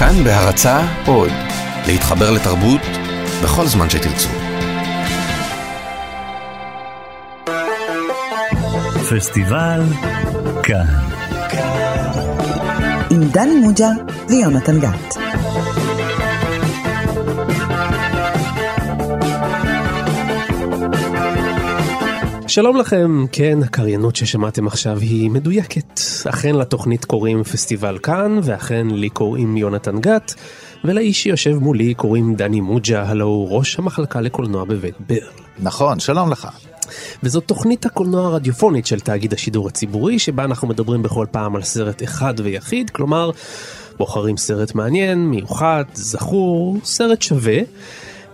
כאן בהרצה עוד, להתחבר לתרבות בכל זמן שתרצו. פסטיבל כאן. עם דני מוג'ה ויונתן גת. שלום לכם, כן, הקריינות ששמעתם עכשיו היא מדויקת. אכן לתוכנית קוראים פסטיבל כאן, ואכן לי קוראים יונתן גת, ולאיש שיושב מולי קוראים דני מוג'ה, הלו הוא ראש המחלקה לקולנוע בבית ברל. נכון, שלום לך. וזאת תוכנית הקולנוע הרדיופונית של תאגיד השידור הציבורי, שבה אנחנו מדברים בכל פעם על סרט אחד ויחיד, כלומר, בוחרים סרט מעניין, מיוחד, זכור, סרט שווה,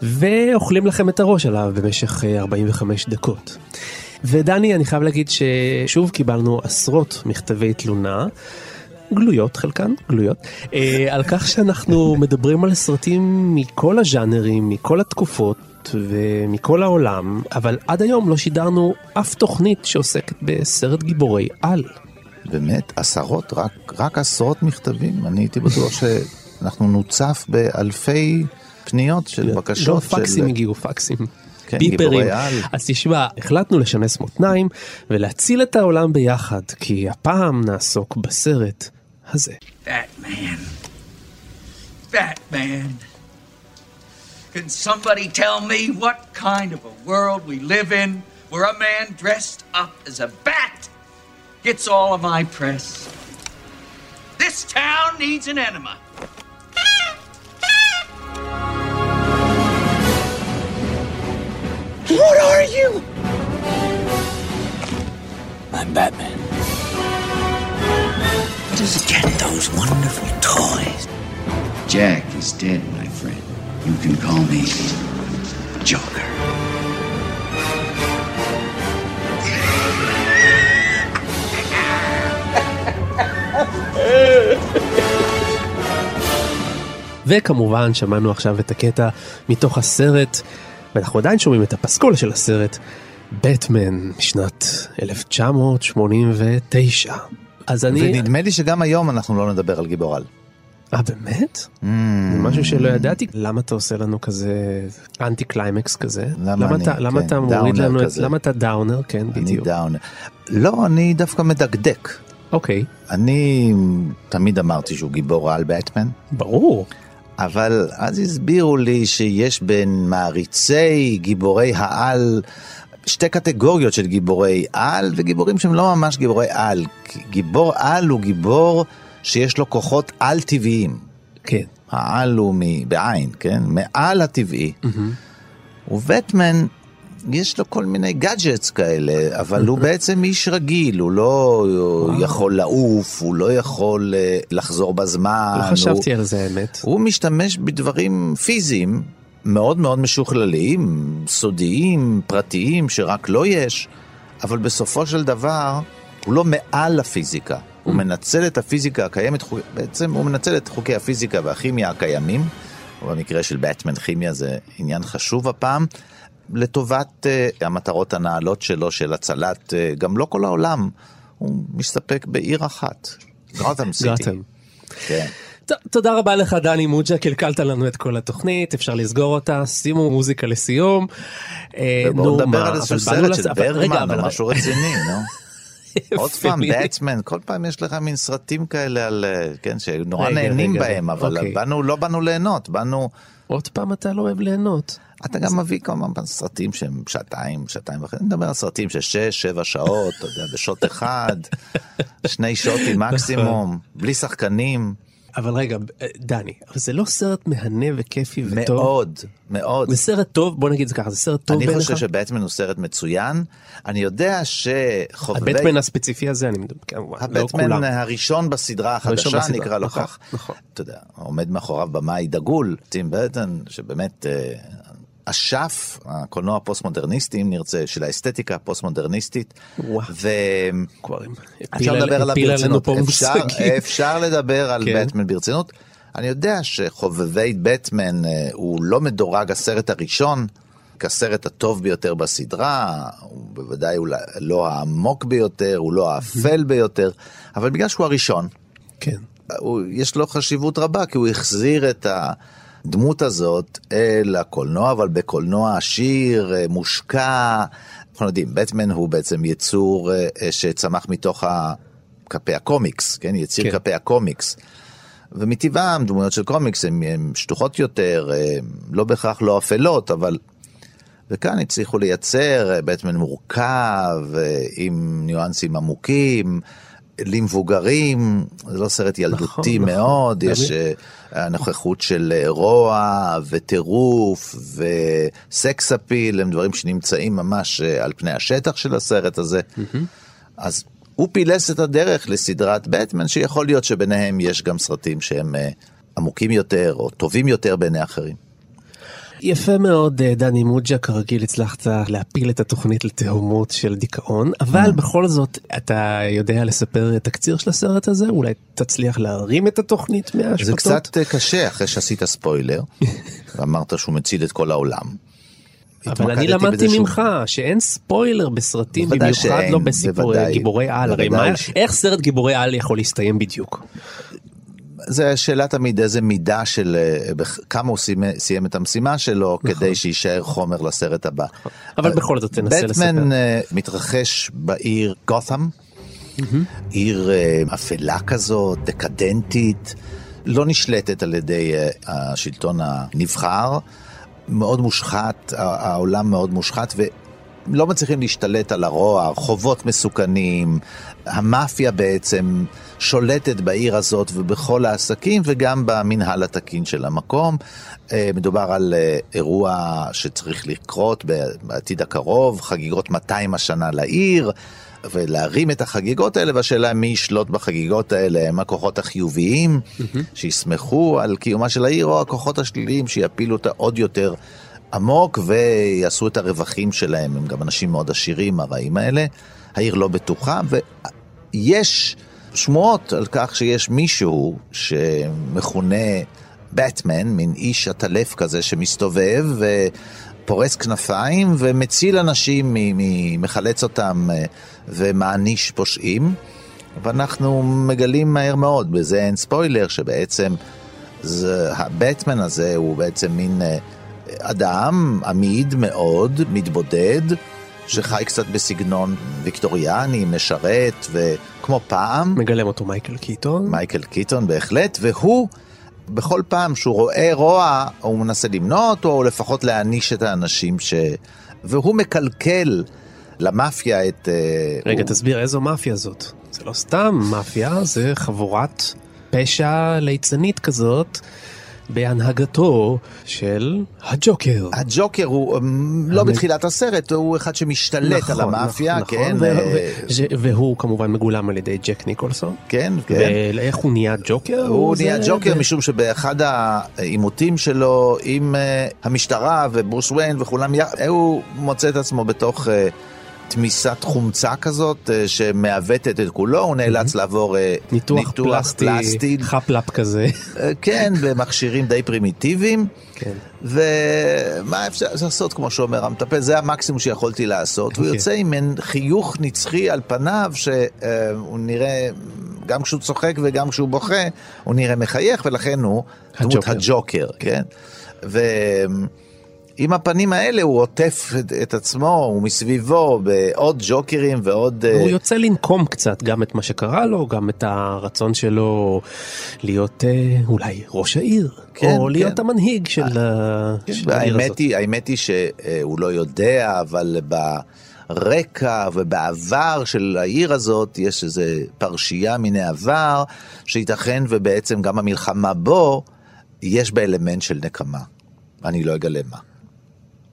ואוכלים לכם את הראש עליו במשך 45 דקות. ודני, אני חייב להגיד ששוב קיבלנו עשרות מכתבי תלונה. גלויות חלקן, גלויות, אה, על כך שאנחנו מדברים על סרטים מכל הז'אנרים, מכל התקופות ומכל העולם, אבל עד היום לא שידרנו אף תוכנית שעוסקת בסרט גיבורי על. באמת, עשרות, רק, רק עשרות מכתבים. אני הייתי בטוח שאנחנו נוצף באלפי פניות של בקשות. לא, פקסים של... הגיעו, פקסים. כן, ביפרים. אז תשמע, החלטנו לשנס מותניים ולהציל את העולם ביחד, כי הפעם נעסוק בסרט הזה. Batman. Batman. Can somebody tell me what kind of a world we live in where a man dressed up as a bat gets all of my press? This town needs an enema. What are you? I'm Batman. Where does he get those wonderful toys? Jack is dead, my friend. You can call me Joker. וכמובן שמענו עכשיו את הקטע מתוך הסרט, ואנחנו עדיין שומעים את הפסקול של הסרט, בטמן משנת 1989. אז אני... ונדמה לי שגם היום אנחנו לא נדבר על גיבור על. אה באמת? Mm. זה משהו שלא ידעתי. למה אתה עושה לנו כזה אנטי קליימקס כזה? למה אני, אתה, למה כן, אתה מוריד לנו את... כזה. למה אתה downer? כן, אני בדיוק. downer. לא, אני דווקא מדקדק. אוקיי, אני תמיד אמרתי שהוא גיבור על בטמן, ברור. אבל אז הסבירו לי שיש בין מעריצי גיבורי העל שתי קטגוריות של גיבורי על וגיבורים שהם לא ממש גיבורי על. גיבור על הוא גיבור שיש לו כוחות על טבעיים. כן. העל הוא מ... בעין, כן? מעל הטבעי. ובטמן, יש לו כל מיני gadgets כאלה, אבל הוא בעצם איש רגיל, הוא לא יכול לעוף, הוא לא יכול אה, לחזור בזמן. לא הוא- חשבתי על זה האמת. הוא משתמש בדברים פיזיים מאוד מאוד משוכללים, סודיים, פרטיים, שרק לו יש, אבל בסופו של דבר הוא לא מעל הפיזיקה. הוא מנצל את הפיזיקה הקיימת, בעצם הוא מנצל את חוקי הפיזיקה והכימיה הקיימים, ובמקרה של באטמן כימיה זה עניין חשוב הפעם, לטובת uh, המטרות הנעלות שלו של הצלת, uh, גם לא כל העולם, הוא מסתפק בעיר אחת, גותם סיטי. כן. תודה רבה לך דני מוג'ה, קלקלת לנו את כל התוכנית, אפשר לסגור אותה, שימו מוזיקה לסיום. אה, בואו נו, נדבר על איזשהו סרט של ברמן או משהו רציני, נו. עוד פעם. בטמן, כל פעם יש לך מין סרטים כאלה על, אה, כן, שנורא נהנים בהם, אבל אוקיי. באנו, לא באנו ליהנות, באנו, עוד פעם אתה לא אוהב ליהנות. אתה גם מביא הזמן סרטים שהם שעתיים, שעתיים וחצי, אני מדבר על סרטים של שש, שבע שעות, אתה יודע, בשוט אחד, שני שוטים מקסימום, בלי שחקנים, אבל רגע, דני, אבל זה לא סרט מהנה וכיפי וטוב. מאוד, מאוד. זה סרט טוב, בוא נגיד את זה ככה, זה סרט טוב אני בעיניך? חושב שבטמן הוא סרט מצוין, אני יודע שחובבי... הבטמן הספציפי הזה, אני מדבר, כמובן, לא הבטמן כולם. הראשון בסדרה החדשה נקרא לו נכון, כך. נכון. אתה יודע, עומד מאחוריו במאי דגול, טים ברטון, שבאמת אה, אשף הקולנוע הפוסט-מודרניסטי, אם נרצה, של האסתטיקה הפוסט-מודרניסטית. אפשר לדבר עליו ברצינות. אפשר, לדבר על כן. בטמן ברצינות. אני יודע שחובבי בטמן אה, הוא לא מדורג הסרט הראשון כסרט הטוב ביותר בסדרה, הוא בוודאי הוא לא העמוק ביותר, הוא לא האפל ביותר, אבל בגלל שהוא הראשון, כן. הוא, יש לו חשיבות רבה, כי הוא החזיר את הדמות הזאת אל הקולנוע, אבל בקולנוע עשיר, אה, מושקע. אנחנו יודעים, בטמן הוא בעצם יצור אה, אה, שצמח מתוך ה... כלפי הקומיקס, כן? יציר כן. כלפי הקומיקס. ומטבעם דמויות של קומיקס הן שטוחות יותר, לא בהכרח לא אפלות, אבל... וכאן הצליחו לייצר בטמן מורכב, עם ניואנסים עמוקים, למבוגרים, זה לא סרט ילדותי נכון, מאוד, נכון. יש אה, הנוכחות של אה, רוע וטירוף וסקס אפיל, הם דברים שנמצאים ממש אה, על פני השטח של הסרט הזה. אז הוא פילס את הדרך לסדרת בטמן, שיכול להיות שביניהם יש גם סרטים שהם עמוקים יותר או טובים יותר בעיני אחרים. יפה מאוד, אה, דני מוג'ה, כרגיל הצלחת להפיל את התוכנית לתהומות של דיכאון, אבל בכל זאת, אתה יודע לספר תקציר של הסרט הזה? אולי תצליח להרים את התוכנית מההשפטות? זה קצת אה, קשה אחרי שעשית ספוילר, ואמרת שהוא מציל את כל העולם. אבל אני למדתי בזה שהוא- ממך שאין ספוילר בסרטים, במיוחד שאין, לא בסיפורי בוודאי. גיבורי על. הרי מה- ש- איך סרט גיבורי על יכול להסתיים בדיוק? זה שאלה תמיד איזה מידה של אה, כמה הוא סיים, סיים את המשימה שלו כדי שיישאר חומר לסרט הבא. נכון. אבל בכל זאת תנסה לספר. בטמן אה, מתרחש בעיר גות'ם, עיר אה, אפלה כזאת, דקדנטית, לא נשלטת על ידי אה, השלטון הנבחר, מאוד מושחת, העולם מאוד מושחת, ולא מצליחים להשתלט על הרוע, רחובות מסוכנים, המאפיה בעצם שולטת בעיר הזאת ובכל העסקים וגם במנהל התקין של המקום. אה, מדובר על אה, אירוע שצריך לקרות בעתיד הקרוב, חגיגות 200 השנה לעיר. ולהרים את החגיגות האלה, והשאלה מי ישלוט בחגיגות האלה, הם הכוחות החיוביים שישמחו על קיומה של העיר, או הכוחות השליליים שיפילו אותה עוד יותר עמוק ויעשו את הרווחים שלהם, הם גם אנשים מאוד עשירים, הרעים האלה. העיר לא בטוחה, ויש שמועות על כך שיש מישהו שמכונה בטמן, מין איש עטלף כזה שמסתובב ופורס כנפיים ומציל אנשים, מחלץ אותם אה, ומעניש פושעים. ואנחנו מגלים מהר מאוד, בזה אין ספוילר, שבעצם הבטמן הזה הוא בעצם מין אה, אדם עמיד מאוד, מתבודד, שחי קצת בסגנון ויקטוריאני, משרת, וכמו פעם, מגלם אותו מייקל קיטון. מייקל קיטון בהחלט, והוא, בכל פעם שהוא רואה רוע, הוא מנסה למנוע אותו, או לפחות להעניש את האנשים ש... והוא מקלקל למאפיה את... אה, רגע, הוא... תסביר איזו מאפיה זאת. זה לא סתם מאפיה, זה חבורת פשע ליצנית כזאת, בהנהגתו של הג'וקר. הג'וקר הוא אמ, לא המ- בתחילת הסרט, הוא אחד שמשתלט על המאפיה, נכון, כן, ו- אה, ו- ש- והוא כמובן מגולם על ידי ג'ק ניקולסון. כן, כן. ואיך הוא נהיה ג'וקר? הוא זה- נהיה ג'וקר זה- משום שבאחד העימותים שלו עם אה, המשטרה וברוס וויין וכולם, הוא מוצא את עצמו בתוך אה, תמיסת חומצה כזאת אה, שמעוותת את כולו, הוא נאלץ לעבור אה, ניתוח פלסטי, פלסטי, חפלאפ כזה. אה, כן, במכשירים די פרימיטיביים. כן. ומה אפשר לעשות, כמו שאומר המטפל, זה המקסימום שיכולתי לעשות. הוא כן. יוצא עם מין חיוך נצחי על פניו, שהוא נראה, גם כשהוא צוחק וגם כשהוא בוכה, הוא נראה מחייך, ולכן הוא דמות הג'וקר. הג'וקר, כן? ועם הפנים האלה הוא עוטף את, את עצמו, ומסביבו בעוד ג'וקרים ועוד... אה, הוא יוצא לנקום קצת גם את מה שקרה לו, גם את הרצון שלו להיות אה, אולי ראש העיר, כן, או להיות כן. המנהיג של ה- של העיר הזאת. היא, האמת היא שהוא לא יודע, אבל ברקע ובעבר של העיר הזאת יש איזו פרשייה מן העבר, שייתכן ובעצם גם המלחמה בו, יש בה אלמנט של נקמה. אני לא אגלה מה.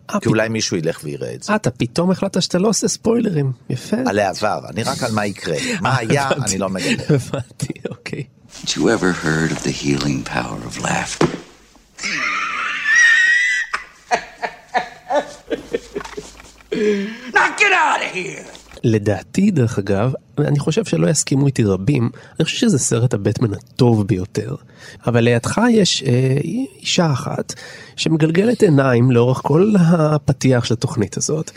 אה, כי אולי מישהו ילך ויראה את זה. אה, אתה פתאום החלטת שאתה לא עושה ספוילרים, יפה. על העבר, אני רק על מה יקרה. מה היה, אני לא מגלה. הבנתי, אוקיי. Had you ever heard of the healing power of laughter? Now get out of here! לדעתי, דרך אגב, אני חושב שלא יסכימו איתי רבים, אני חושב שזה סרט הבטמן הטוב ביותר. אבל לידך יש אה, אישה אחת שמגלגלת עיניים לאורך כל הפתיח של התוכנית הזאת,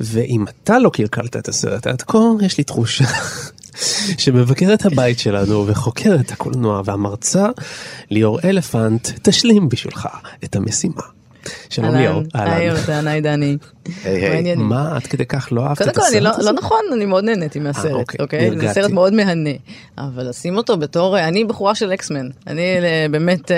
ואם אתה לא קלקלת את הסרט עד כה, יש לי תחושה שמבקר את הבית שלנו וחוקר את הקולנוע, והמרצה ליאור אלפנט תשלים בשבילך את המשימה. שלום ליאור. אהלן, היי דני. היי. מעניינים. מה, עד כדי כך לא אהבת קודם את כל, הסרט לא, הזה? לא נכון, אני מאוד נהניתי מהסרט, אוקיי, אוקיי? זה. סרט מאוד מהנה. אבל לשים אותו בתור, אני בחורה של אקסמן. אני אה, באמת, אה,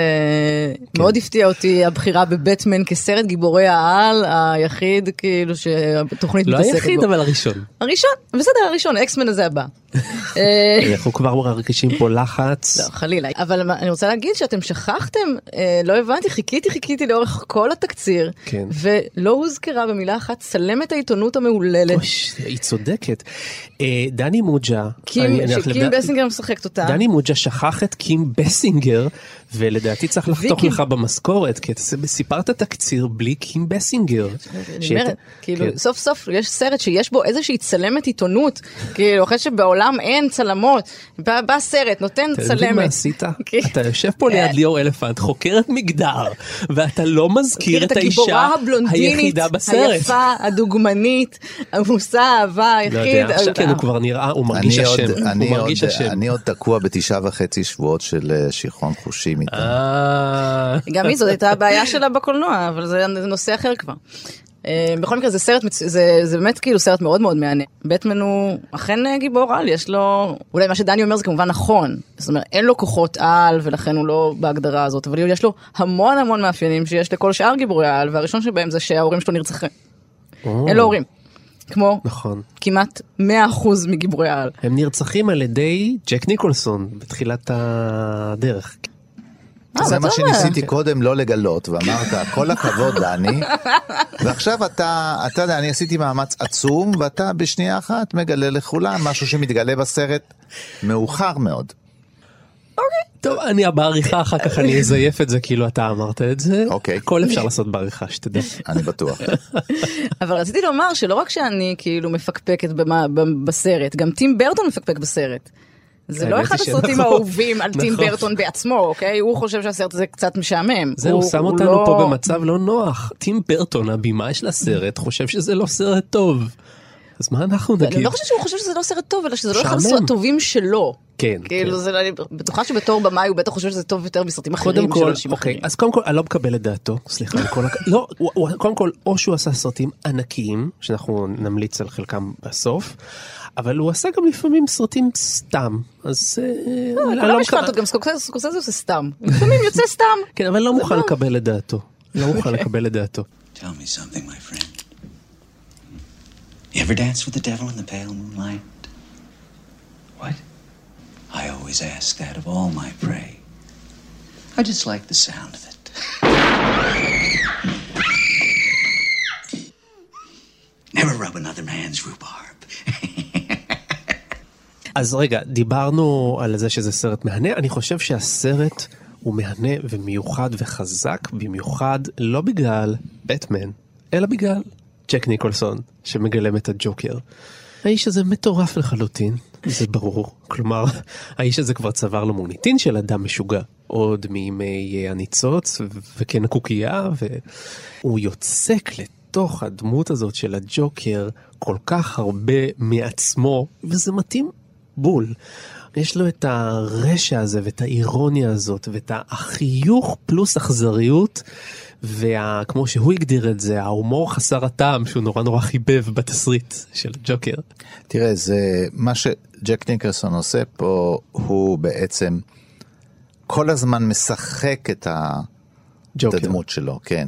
מאוד הפתיע אותי הבחירה בבטמן כסרט גיבורי העל היחיד, כאילו שהתוכנית לא מתעסקת היחיד, בו. אבל הראשון. הראשון, בסדר, הראשון, אקסמן הזה הבא. אה, אנחנו כבר מרגישים פה לחץ. לא, חלילה. אבל אני רוצה להגיד שאתם שכחתם, אה, לא הבנתי, חיכיתי, חיכיתי לאורך כל התקציר, כן. ולא הוזכרה במילה אחת צלמת העיתונות המהוללת. אוש, היא צודקת. אה, דני מוג'ה, קים, אני- שקים ד- בסינגר משחקת אותה. דני מוג'ה שכח את קים בסינגר, ולדעתי צריך לחתוך לך במשכורת, כי אתה סיפרת תקציר בלי קים בסינגר. אני שהייתה- אומרת, כאילו, כן. סוף סוף יש סרט שיש בו איזושהי צלמת עיתונות, כאילו, אחרי שבעולם אין צלמות, בא סרט, נותן אתה מבין מה צלמת. עשית? אתה יושב פה ליד ליאור אלפנט, חוקרת מגדר, ואתה לא מזכיר את האישה היחידה בסרט. היפה, הדוגמנית, המושא האהבה לא היחיד. יודע, עכשיו כן, הוא כבר נראה, הוא מרגיש אני עוד- אשם. אני עוד תקוע בתשעה וחצי שבועות של אה, שיכרון חושים איתה. אה, גם היא, זאת הייתה הבעיה שלה בקולנוע, אבל זה נושא אחר כבר. אה, בכל מקרה זה סרט, זה, זה באמת כאילו סרט מאוד מאוד מהנה. בטמן הוא אכן אה, גיבור על, יש לו, אולי מה שדני אומר זה כמובן נכון. זאת אומרת, אין לו כוחות על ולכן הוא לא בהגדרה הזאת, אבל יש לו המון המון מאפיינים שיש לכל שאר גיבורי העל, והראשון שבהם זה שההורים שלו נרצחים. אין לו הורים. כמו נכון. כמעט 100% מגיבורי העל. הם נרצחים על ידי ג'ק ניקולסון בתחילת הדרך. אה, זה מה. שניסיתי קודם לא לגלות, ואמרת, כל הכבוד דני, ועכשיו אתה, אתה יודע, אני עשיתי מאמץ עצום, ואתה בשנייה אחת מגלה לכולם משהו שמתגלה בסרט מאוחר מאוד. טוב, אני בעריכה אחר כך אני אזייף את זה כאילו אתה אמרת את זה. אוקיי. הכל אפשר לעשות בעריכה, שתדע. אני בטוח. אבל רציתי לומר שלא רק שאני כאילו מפקפקת בסרט, גם טים ברטון מפקפק בסרט. זה לא אחד הסרטים שנכון. האהובים על טים נכון. ברטון בעצמו, אוקיי? הוא חושב שהסרט הזה קצת משעמם. זהו, הוא שם אותנו לא- פה במצב לא נוח. טים ברטון, הבמאי של הסרט, חושב שזה לא סרט טוב. אז מה אנחנו אני נגיד? לא חושבת שהוא חושב שזה לא סרט טוב, אלא שזה לא אחד משעמם. הטובים שלו. כן, כאילו, כן. זה, אני בטוחה שבתור במאי הוא בטח חושב שזה טוב יותר מסרטים אחרים קודם של כל, אנשים אוקיי, אחרים. אז קודם כל, אני לא מקבל את דעתו, סליחה, כל הכ... לא, הוא- הוא- קודם כל, או שהוא עשה סרטים ענקיים, שאנחנו נמליץ על חלקם בסוף, אבל הוא עשה גם לפעמים סרטים סתם, אז אה, לא מקבל- פאנטות, גם סקורסזה עושה סתם. לפעמים יוצא סתם. כן, אבל לא מוכן לא. לקבל את דעתו. לא אוקיי. מוכן לקבל את דעתו. Tell me something, my friend. You ever dance with the devil in the pale moonlight? What? I always ask that of all my prey. I just like the sound of it. Never rub another man's rhubarb. אז רגע, דיברנו על זה שזה סרט מהנה, אני חושב שהסרט הוא מהנה ומיוחד וחזק, במיוחד לא בגלל בטמן, אלא בגלל ג'ק ניקולסון, שמגלם את הג'וקר. האיש הזה מטורף לחלוטין, זה ברור. כלומר, האיש הזה כבר צבר לו מוניטין של אדם משוגע. עוד מימי הניצוץ וכן הקוקייה, והוא יוצק לתוך הדמות הזאת של הג'וקר כל כך הרבה מעצמו, וזה מתאים בול. יש לו את הרשע הזה ואת האירוניה הזאת ואת החיוך פלוס אכזריות וכמו שהוא הגדיר את זה ההומור חסר הטעם שהוא נורא נורא חיבב בתסריט של ג'וקר. תראה, זה מה שג'ק ניקרסון עושה פה, הוא בעצם כל הזמן משחק את, ה... את. הדמות שלו, כן.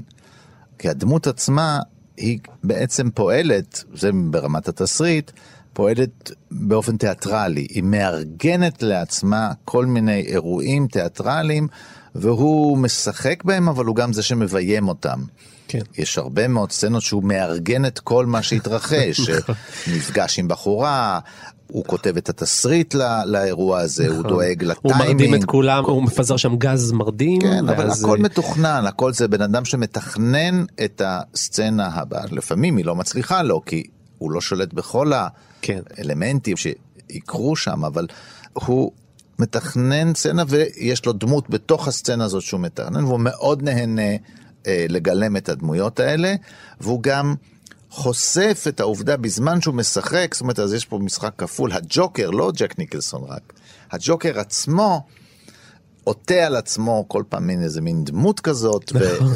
כי הדמות עצמה היא בעצם פועלת, זה ברמת התסריט, פועלת באופן תיאטרלי. היא מארגנת לעצמה כל מיני אירועים תיאטרליים, והוא משחק בהם, אבל הוא גם זה שמביים אותם. כן. יש הרבה מאוד סצנות שהוא מארגן את כל מה שהתרחש, נפגש עם בחורה, הוא כותב את התסריט לא, לאירוע הזה, הוא דואג נכון. הוא מרדים לטיימינג. את כולם, הוא מפזר שם גז מרדים. כן, אבל ואז, הכל אה, מתוכנן, הכל זה בן אדם שמתכנן את הסצנה הבאה. לפעמים היא לא מצליחה לו, כי הוא לא שולט בכל כן. האלמנטים שיקרו שם, אבל הוא מתכנן סצנה ויש לו דמות בתוך הסצנה הזאת שהוא מתכנן, והוא מאוד נהנה אה, לגלם את הדמויות האלה, והוא גם חושף את העובדה בזמן שהוא משחק, זאת אומרת, אז יש פה משחק כפול, הג'וקר, לא ג'ק ניקלסון רק, הג'וקר עצמו עוטה על עצמו כל פעם מין איזה מין דמות כזאת, נכון.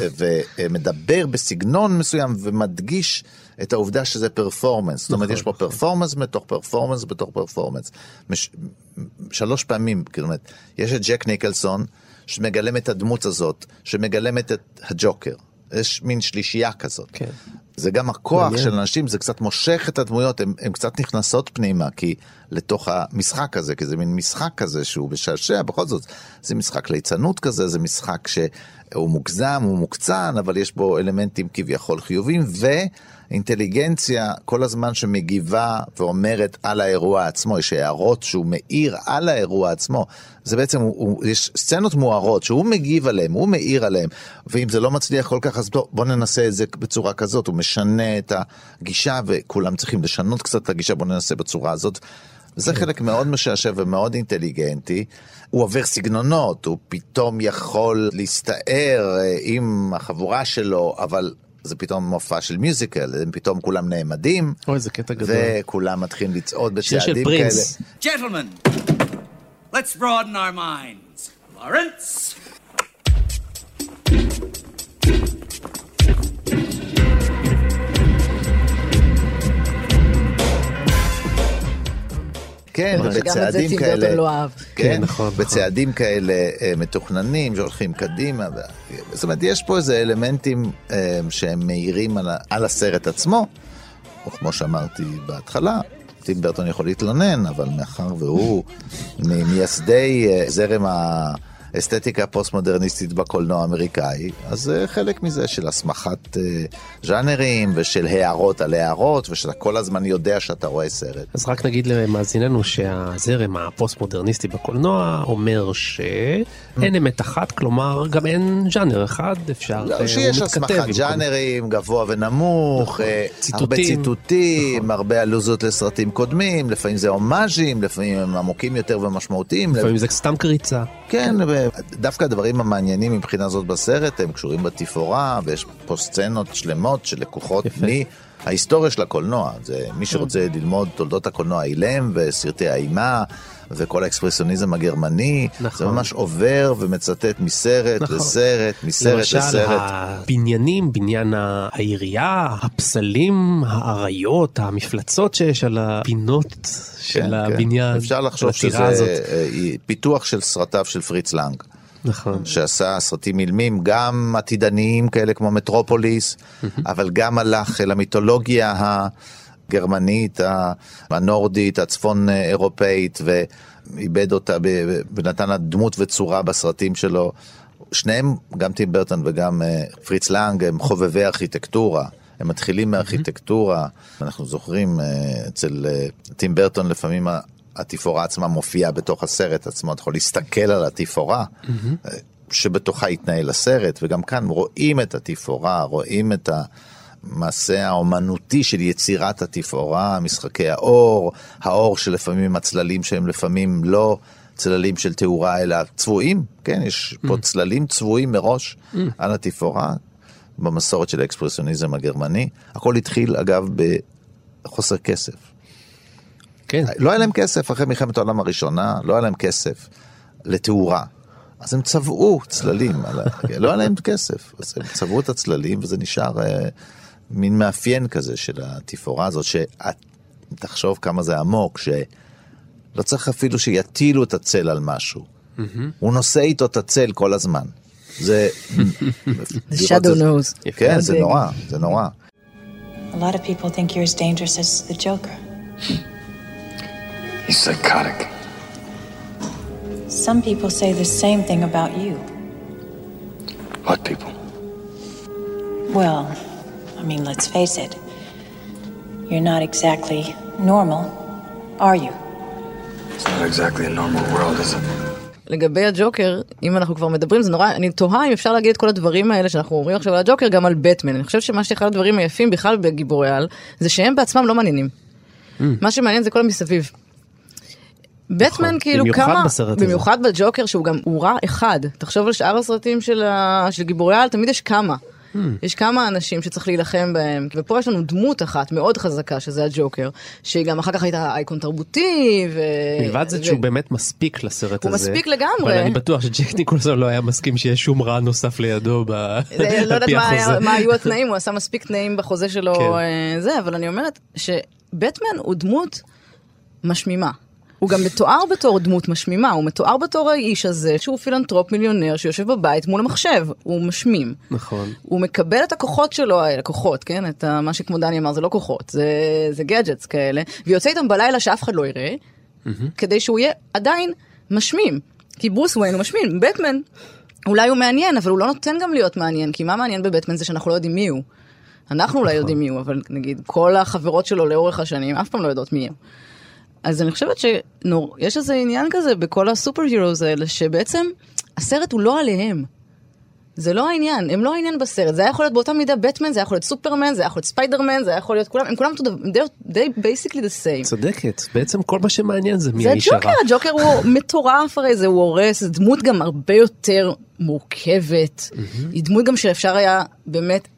ומדבר בסגנון מסוים ומדגיש את העובדה שזה פרפורמנס. זאת אומרת, נכון, יש פה פרפורמנס בתוך פרפורמנס בתוך פרפורמנס. מש... שלוש פעמים, זאת אומרת, יש את ג'ק ניקלסון, שמגלם את הדמות הזאת, שמגלמת את הג'וקר. יש מין שלישייה כזאת. כן. זה גם הכוח מעניין. של אנשים, זה קצת מושך את הדמויות, הן קצת נכנסות פנימה, כי לתוך המשחק הזה, כי זה מין משחק כזה שהוא משעשע, בכל זאת, זה משחק ליצנות כזה, זה משחק שהוא מוגזם, הוא מוקצן, אבל יש בו אלמנטים כביכול חיוביים, ואינטליגנציה כל הזמן שמגיבה ואומרת על האירוע עצמו, יש הערות שהוא מאיר על האירוע עצמו. זה בעצם, הוא, הוא, יש סצנות מוארות שהוא מגיב עליהן, הוא מאיר עליהן, ואם זה לא מצליח כל כך, אז בוא, בוא ננסה את זה בצורה כזאת, הוא משנה את הגישה, וכולם צריכים לשנות קצת את הגישה, בוא ננסה בצורה הזאת. זה חלק מאוד משעשע ומאוד אינטליגנטי. הוא עובר סגנונות, הוא פתאום יכול להסתער אה, עם החבורה שלו, אבל זה פתאום מופע של מיוזיקל, הם פתאום כולם נעמדים, אוי, איזה קטע גדול. וכולם מתחילים לצעוד שיר של בצעדים כאלה. פרינס. Gentlemen, let's broaden our minds. Lawrence? כן, ובצעדים כאלה, לא אהב. כן, כן, נכון, נכון. בצעדים כאלה אה, מתוכננים שהולכים קדימה. ו- זאת אומרת, יש פה איזה אלמנטים אה, שהם מאירים על ה- על הסרט עצמו, או כמו שאמרתי בהתחלה, טים ברטון יכול להתלונן, אבל מאחר והוא ממייסדי אה, זרם האסתטיקה הפוסט-מודרניסטית בקולנוע האמריקאי, אז זה חלק מזה של המסכת אה, ז'אנרים ושל הערות על הערות, ושאתה כל הזמן יודע שאתה רואה סרט. אז רק נגיד למאזיננו שהזרם הפוסט-מודרניסטי בקולנוע אומר שאין אמת אחת, כלומר גם אין ז'אנר אחד, אפשר, לא, אה, שיש הסמכת ז'אנרים, גבוה ונמוך, נכון. אה, הרבה ציטוטים. ציטוטים, הרבה אלוזות לסרטים קודמים, לפעמים זה הומאז'ים, לפעמים הם עמוקים יותר ומשמעותיים. לפעמים זה סתם קריצה. כן, דווקא הדברים המעניינים מבחינה זאת בסרט הם קשורים בתפאורה, ויש פה סצנות שלמות שלקוחות יפה. מההיסטוריה של הקולנוע. זה מי שרוצה ללמוד תולדות הקולנוע אילם וסרטי האימה. וכל האקספרסיוניזם הגרמני, נכון. זה ממש עובר ומצטט מסרט נכון. לסרט, מסרט למשל לסרט. הבניינים, בניין ה- העירייה, הפסלים, האריות, המפלצות שיש על הפינות של הבניין. כן, אפשר לחשוב של שזה הזאת. אה, פיתוח של סרטיו של פריץ לנג, נכון. שעשה סרטים אילמים, גם עתידניים כאלה כמו מטרופוליס, אבל גם הלך אל המיתולוגיה הגרמנית, ה- הנורדית, הצפון אירופאית, ואיבד אותה ונתן לה דמות וצורה בסרטים שלו. שניהם, גם טים ברטון וגם אה, פריץ לנג, הם חובבי ארכיטקטורה. הם מתחילים מארכיטקטורה, אנחנו זוכרים אה, אצל אה, טים ברטון לפעמים ה- התפאורה עצמה מופיעה בתוך הסרט עצמו, אתה יכול להסתכל על התפאורה אה, שבתוכה התנהל הסרט, וגם כאן רואים את התפאורה, רואים את המעשה האומנותי של יצירת התפאורה, משחקי האור, האור שלפעמים הצללים שהם לפעמים לא צללים של תאורה אלא צבועים, כן, יש פה צללים צבועים מראש על התפאורה, במסורת של האקספרסיוניזם הגרמני. הכל התחיל אגב בחוסר כסף. כן. לא היה להם כסף אחרי מלחמת העולם הראשונה, לא היה להם כסף לתאורה. אז הם צבעו צללים, לא היה להם כסף, אז הם צבעו את הצללים וזה נשאר אה, מין מאפיין כזה של התפאורה הזאת, שתחשוב כמה זה עמוק, שלא צריך אפילו שיטילו את הצל על משהו. הוא נושא איתו את הצל כל הזמן. זה... The shadow knows. כן, זה נורא, זה נורא. A lot of people think you're as dangerous as the Joker. He's psychotic. Some people say the same thing about you. What people? Well, I mean, let's face it. You're not exactly normal, are you? It's not exactly a normal world, is it? לגבי הג'וקר, אם אנחנו כבר מדברים, זה נורא, אני תוהה אם אפשר להגיד את כל הדברים האלה שאנחנו אומרים עכשיו על הג'וקר גם על בטמן. אני חושבת שמה שאחד הדברים היפים בכלל בגיבורי על, זה שהם בעצמם לא מעניינים. מה שמעניין זה כל המסביב. בטמן כאילו במיוחד כמה, בסרט הזה. במיוחד בג'וקר שהוא גם, הוא רע אחד. תחשוב על שאר הסרטים של, ה, של גיבורי על, תמיד יש כמה. יש כמה אנשים שצריך להילחם בהם, ופה יש לנו דמות אחת מאוד חזקה, שזה הג'וקר, שהיא גם אחר כך הייתה אייקון תרבותי, ו... מלבד זה ו- שהוא באמת מספיק לסרט הוא הזה. מספיק לגמרי. אבל אני בטוח שג'ק ניקולסון לא היה מסכים שיהיה שום רע נוסף לידו ב- לא יודעת מה, היה. מה היו התנאים, הוא עשה מספיק תנאים בחוזה שלו, כן. אה, זה, אבל אני אומרת שבטמן הוא דמות משמימה. הוא גם מתואר בתור דמות משמימה, הוא מתואר בתור האיש הזה שהוא פילנטרופ מיליונר שיושב בבית מול המחשב, הוא משמים. נכון. הוא מקבל את הכוחות שלו, האלה, כוחות, כן? את ה- מה שכמו דני אמר, זה לא כוחות, זה, זה gadgets כאלה, ויוצא איתם בלילה שאף אחד לא יראה, כדי שהוא יהיה עדיין משמים. כי ברוס וויין הוא משמים, בטמן אולי הוא מעניין, אבל הוא לא נותן גם להיות מעניין, כי מה מעניין בבטמן זה שאנחנו לא יודעים מי הוא. אנחנו אולי יודעים מי הוא, אבל נגיד כל החברות שלו לאורך השנים אף פעם לא יודעות מי הוא. אז אני חושבת שיש איזה עניין כזה בכל ה super heroes האלה, שבעצם הסרט הוא לא עליהם. זה לא העניין, הם לא העניין בסרט, זה היה יכול להיות באותה מידה בטמן, זה היה יכול להיות סופרמן, זה היה יכול להיות ספיידרמן, זה היה יכול להיות כולם, הם כולם די- די basically the same. צודקת, בעצם כל מה שמעניין זה מי זה האיש הרע. הג'וקר, הג'וקר הוא מטורף הרי זה, הוא הורס, זו דמות גם הרבה יותר מורכבת. היא דמות גם שאפשר היה באמת,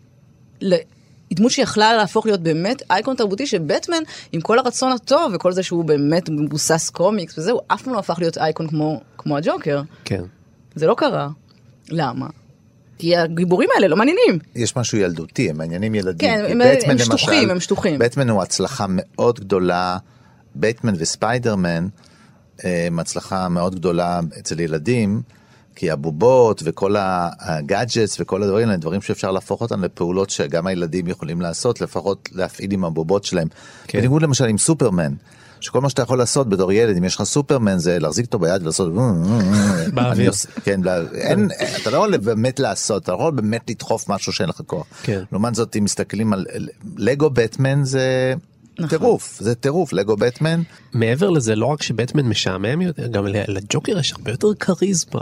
היא דמות שיכלה להפוך להיות באמת אייקון תרבותי שבטמן, עם כל הרצון הטוב וכל זה שהוא באמת מבוסס קומיקס וזהו, אף פעם לא הפך להיות אייקון כמו, כמו הג'וקר. כן. זה לא קרה. למה? כי הגיבורים האלה לא מעניינים. יש משהו ילדותי, הם מעניינים ילדים. כן, הם- הם למשל, שטוחים, הם שטוחים. בטמן הוא הצלחה מאוד גדולה, בטמן וספיידרמן אה, הם הצלחה מאוד גדולה אצל ילדים, כי הבובות וכל הגאדג'טס וכל הדברים האלה, דברים שאפשר להפוך אותם לפעולות שגם הילדים יכולים לעשות, לפחות להפעיל עם הבובות שלהם. כן. בניגוד למשל עם סופרמן. שכל מה שאתה יכול לעשות בתור ילד, אם יש לך סופרמן, זה להחזיק אותו ביד ולעשות... באוויר. אני עושה- כן, לא- אין, אתה לא יכול באמת לעשות, אתה לא יכול באמת לדחוף משהו שאין לך כוח. כן. לעומת זאת, אם מסתכלים על לגו בטמן זה טירוף, זה טירוף, לגו בטמן. מעבר לזה, לא רק שבטמן משעמם יותר, גם ל- לג'וקר יש הרבה יותר כריזמה.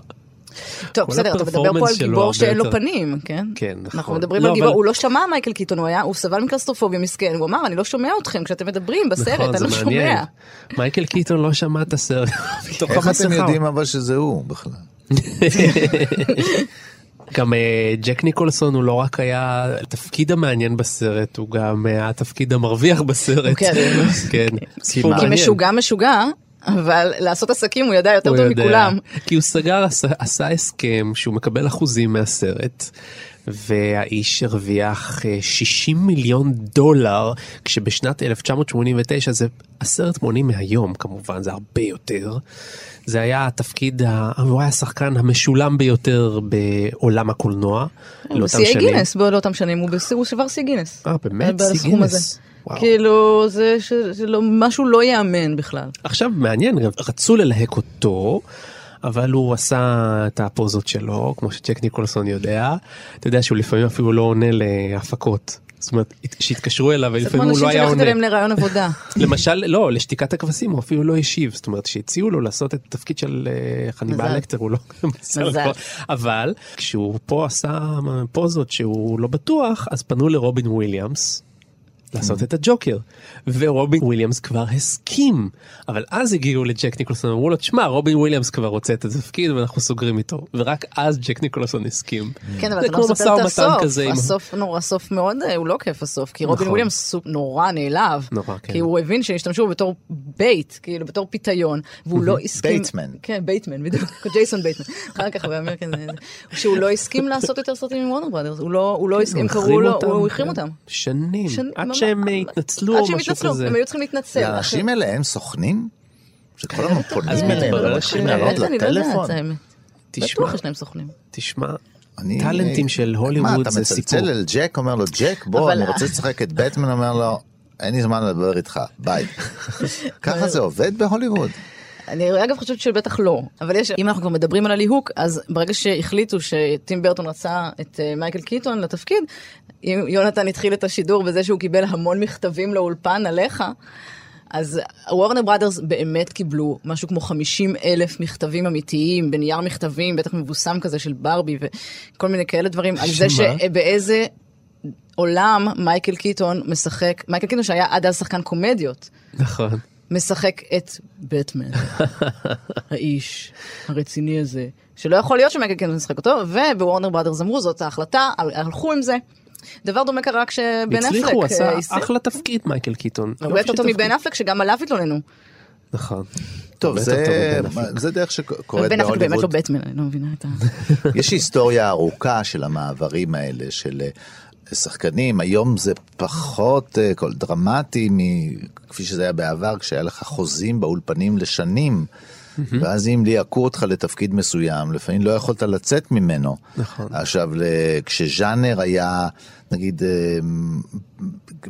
טוב, בסדר, אתה מדבר פה על גיבור שאין לו פנים, כן? כן, נכון. אנחנו מדברים לא, על גיבור, הוא לא שמע מייקל קיטון, הוא סבל מקלסטרופוביה מסכן, הוא אמר, אני לא שומע אתכם כשאתם מדברים בסרט, נכון, אני לא. שומע. מייקל קיטון לא שמע את הסרט. איך. אתם יודעים אבל שזה הוא בכלל? גם אה, ג'ק ניקולסון הוא לא רק היה התפקיד המעניין בסרט, הוא גם היה התפקיד המרוויח בסרט. כן. כן. סיפור כי. משוגע משוגע, אבל לעשות עסקים הוא ידע יותר הוא טוב יודע. מכולם. כי הוא סגר, עשה, עשה הסכם שהוא מקבל אחוזים מהסרט, והאיש הרוויח אה, 60 מיליון דולר, כשבשנת 1989 זה עשרת מונים מהיום כמובן, זה הרבה יותר. זה היה התפקיד, הוא היה השחקן המשולם ביותר בעולם הקולנוע. לאותם שיאי שנים. גינס באותם שנים, הוא הוא שבר שיא גינס. אה, באמת? שיא גינס. וואו. כאילו, זה ש- זה לא- משהו לא ייאמן בכלל. עכשיו מעניין, רצו ללהק אותו, אבל הוא עשה את הפוזות שלו, כמו שצ'ק ניקולסון יודע. אתה יודע שהוא לפעמים אפילו לא עונה להפקות. זאת אומרת, שהתקשרו אליו זה כמו ולפעמים הוא אנשים לא היה עונה. אליהם לרעיון עבודה. למשל, לא, לשתיקת הכבשים הוא אפילו לא השיב. זאת אומרת, שהציעו לו לעשות את התפקיד של אה, חניבל מזל. לקטר, הוא לא... מזל. אבל כשהוא פה עשה פוזות שהוא לא בטוח, אז פנו לרובין וויליאמס. לעשות את הג'וקר ורובין וויליאמס כבר הסכים אבל אז הגיעו לג'ק ניקולסון אמרו לו תשמע רובין וויליאמס כבר רוצה את התפקיד ואנחנו סוגרים איתו ורק אז ג'ק ניקולסון הסכים. כן, אבל אתה לא מספר את הסוף. הסוף נורא, הסוף מאוד, אה, הוא לא כיף הסוף, כי רובין נכון. וויליאמס נורא נעלב. נורא, כן. כי הוא הבין שהשתמשו בו בתור bait, כאילו בתור פיתיון, והוא לא הסכים... בייטמן. כן, בייטמן, בדיוק, ג'ייסון בייטמן. אחר כך ב American, זה- שהוא לא הסכים לעשות יותר סרטים עם Warner Brothers, הוא לא, הוא לא הסכים, הוא קראו לו, הוא החרים כן. אותם. שנים עד. שהם התנצלו או משהו כזה. הם היו צריכים להתנצל. לאנשים האלה אין סוכנים? שכל הזמן פונים אז אליהם מתברר ומתחילים ש- לעלות לא לטלפון. תשמע, בטוח יש להם סוכנים. תשמע, טאלנטים של מה, הוליווד אתה זה סיפור. מצלצל אל ג'ק, אומר לו, ג'ק, בוא, אני רוצה לשחק את בטמן, אומר לו, אין לי זמן לדבר איתך, ביי. ככה זה עובד בהוליווד. אני אגב חושבת שבטח לא, אבל יש, אם אנחנו כבר מדברים על הליהוק, אז ברגע שהחליטו שטים ברטון רצה את אה, מייקל קיטון לתפקיד, יונתן התחיל את השידור בזה שהוא קיבל המון מכתבים לאולפן עליך, אז וורנר בראדרס באמת קיבלו משהו כמו 50 אלף מכתבים אמיתיים, בנייר מכתבים, בטח מבוסם כזה של ברבי וכל מיני כאלה דברים, על זה שמה? שבאיזה עולם מייקל קיטון משחק, מייקל קיטון שהיה עד אז שחקן קומדיות. נכון. משחק את בטמן, האיש הרציני הזה, שלא יכול להיות שמייקל קיטון משחק אותו, ובוורנר בראדרס אמרו זאת ההחלטה, הל- הלכו עם זה. דבר דומה קרה כשבן אפלק... הצליחו, הוא עשה אה. אחלה תפקיד מייקל קיטון. הרבה יותר טוב מבן אפלק שגם עליו התלוננו. נכון. טוב, זה. זה דרך שקורית בן אפלק באמת לא בהוליווד. בטמן, אני לא מבינה את ה... יש היסטוריה ארוכה של המעברים האלה, של אה, שחקנים, היום זה פחות אה, כל דרמטי מכפי שזה היה בעבר, כשהיה לך חוזים באולפנים לשנים. ואז אם ליהקו אותך לתפקיד מסוים, לפעמים לא יכולת לצאת ממנו. נכון. עכשיו, כשז'אנר היה, נגיד, אה,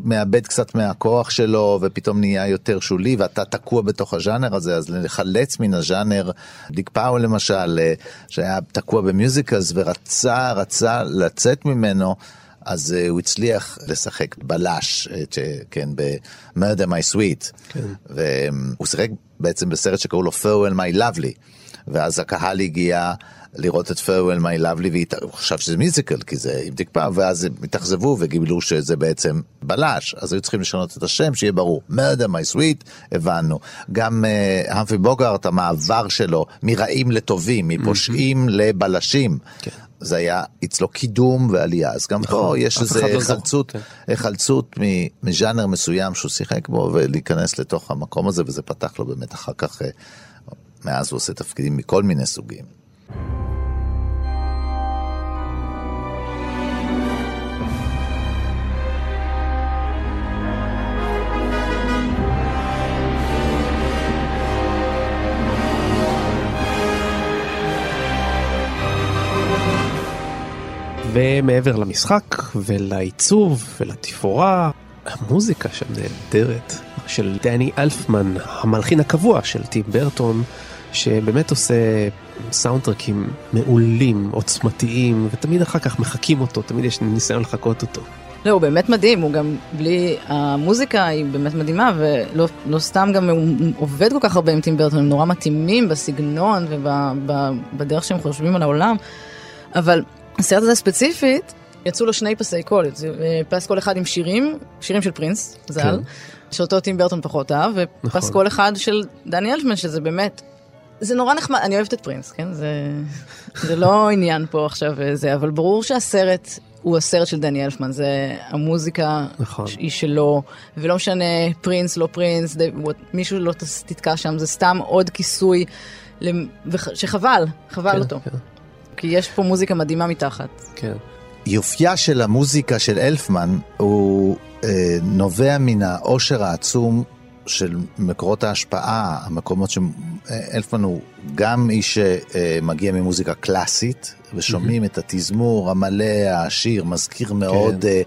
מאבד קצת מהכוח שלו, ופתאום נהיה יותר שולי, ואתה תקוע בתוך הז'אנר הזה, אז לחלץ מן הז'אנר, דיק פאוול למשל, אה, שהיה תקוע ב musicals ורצה, רצה לצאת ממנו, אז אה, הוא הצליח לשחק בלש, אה, כן, ב-Murder My Sweet. כן. והוא שיחק בעצם בסרט שקראו לו Farewell My Lovely, ואז הקהל הגיע לראות את Farewell My Lovely, והוא חשב שזה musical, כי זה עם פאוול, ואז הם התאכזבו וגילו שזה בעצם בלש, אז היו צריכים לשנות את השם, שיהיה ברור. Murder My Sweet, הבנו. גם המפי בוגארט, המעבר שלו מרעים לטובים, מפושעים לבלשים. כן. זה היה אצלו קידום ועלייה, אז גם פה יש אף איזה לא זוכר. חלצות, כן. היחלצות מ- מז'אנר מסוים שהוא שיחק בו ולהיכנס לתוך המקום הזה וזה פתח לו באמת אחר כך, אה, מאז הוא עושה תפקידים מכל מיני סוגים. ומעבר למשחק ולעיצוב ולתפאורה, המוזיקה שם נהדרת של דני אלפמן, המלחין הקבוע של טים ברטון, שבאמת עושה סאונדטרקים מעולים, עוצמתיים, ותמיד אחר כך מחקים אותו, תמיד יש ניסיון לחקות אותו. לא, הוא באמת מדהים, הוא גם בלי, המוזיקה היא באמת מדהימה, ולא לא סתם גם הוא עובד כל כך הרבה עם טים ברטון, הם נורא מתאימים בסגנון ובדרך שהם חושבים על העולם, אבל הסרט הזה ספציפית, יצאו לו שני פסי קול, אה, פס קול אחד עם שירים, שירים של פרינס, ז"ל, כן. שאותו טים ברטון פחות אהב, ופס נכון. קול אחד של דני אלפמן, שזה באמת, זה נורא נחמד, אני אוהבת את פרינס, כן? זה, זה לא עניין פה עכשיו אה, זה, אבל ברור שהסרט הוא הסרט של דני אלפמן, זה המוזיקה נכון. היא שלו, ולא משנה פרינס, לא פרינס, ד... מישהו לא תתקע שם, זה סתם עוד כיסוי, למ- שחבל, חבל כן, אותו. כן, כי יש פה מוזיקה מדהימה מתחת. כן. יופייה של המוזיקה של אלפמן הוא אה, נובע מן העושר העצום של מקורות ההשפעה, המקומות שאלפמן הוא גם איש שמגיע ממוזיקה קלאסית, ושומעים את התזמור המלא, העשיר, מזכיר מאוד אה,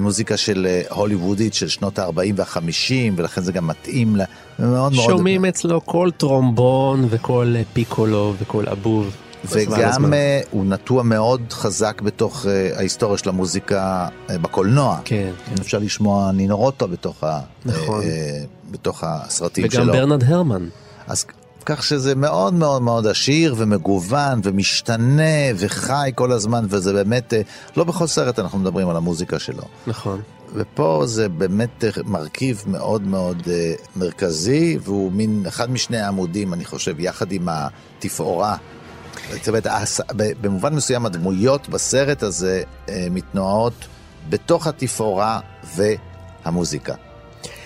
מוזיקה של אה, הוליוודית של שנות ה-40 וה-50, ולכן זה גם מתאים לה, מאוד מאוד... שומעים אצלו כל טרומבון וכל אה, פיקולו וכל אבוב. וגם אה, הוא נטוע מאוד חזק בתוך אה, ההיסטוריה של המוזיקה אה, בקולנוע. כן, כן. אפשר לשמוע נינו רוטו בתוך, ה, נכון. אה, בתוך הסרטים וגם שלו. ברנרד הרמן. אז כך שזה מאוד מאוד מאוד עשיר ומגוון ומשתנה וחי כל הזמן, וזה באמת, לא בכל סרט אנחנו מדברים על המוזיקה שלו. נכון. ופה זה באמת מרכיב מאוד מאוד אה, מרכזי, והוא מין אחד משני העמודים, אני חושב, יחד עם התפאורה. זאת אומרת, במובן מסוים הדמויות בסרט הזה אה, מתנועות בתוך התפאורה והמוזיקה.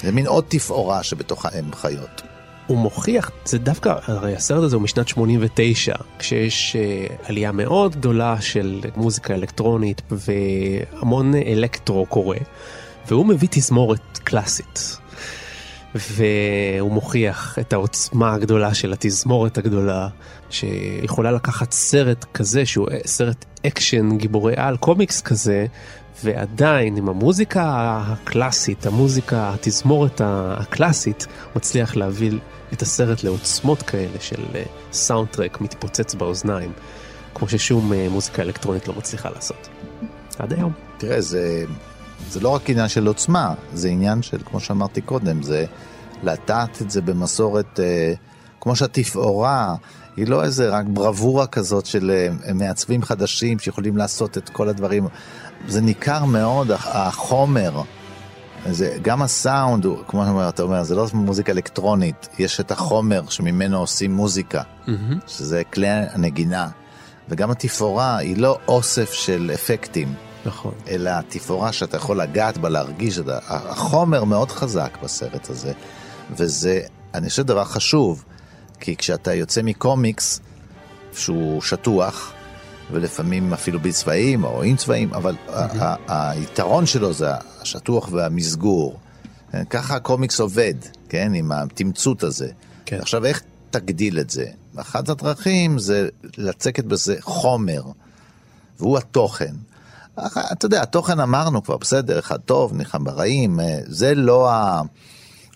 זה מין עוד תפאורה שבתוכה הן חיות. הוא מוכיח, זה דווקא, הרי הסרט הזה הוא משנת 89, כשיש אה, עלייה מאוד גדולה של מוזיקה אלקטרונית והמון אלקטרו קורה, והוא מביא תזמורת קלאסית. והוא מוכיח את העוצמה הגדולה של התזמורת הגדולה, שיכולה לקחת סרט כזה שהוא סרט אקשן גיבורי על, קומיקס כזה, ועדיין עם המוזיקה הקלאסית, המוזיקה, התזמורת הקלאסית, מצליח להביא את הסרט לעוצמות כאלה של אה, סאונדטרק מתפוצץ באוזניים, כמו ששום אה, מוזיקה אלקטרונית לא מצליחה לעשות. עד היום. תראה, זה, זה לא רק עניין של עוצמה, זה עניין של, כמו שאמרתי קודם, זה לטעת את זה במסורת, אה, כמו שהתפאורה היא לא איזה רק ברבורה כזאת של אה, מעצבים חדשים שיכולים לעשות את כל הדברים. זה ניכר מאוד, הח- החומר, זה, גם הסאונד, הוא, כמו שאתה אומר, זה לא מוזיקה אלקטרונית, יש את החומר שממנו עושים מוזיקה, מהמם. שזה כלי הנגינה, וגם התפאורה היא לא אוסף של אפקטים, נכון. אלא תפאורה שאתה יכול לגעת בה, להרגיש. החומר מאוד חזק בסרט הזה, וזה, אני חושב, דבר חשוב, כי כשאתה יוצא מקומיקס, שהוא שטוח, ולפעמים אפילו בלי צבעים או עם צבעים, אבל ה- ה- היתרון שלו זה השטוח והמסגור. ככה הקומיקס עובד, כן, עם התמצות הזה. כן. עכשיו, איך תגדיל את זה? אחת הדרכים זה לצקת בזה חומר, והוא התוכן. אתה יודע, התוכן אמרנו כבר, בסדר, אחד טוב, נלחם ברעים, אה, זה לא ה...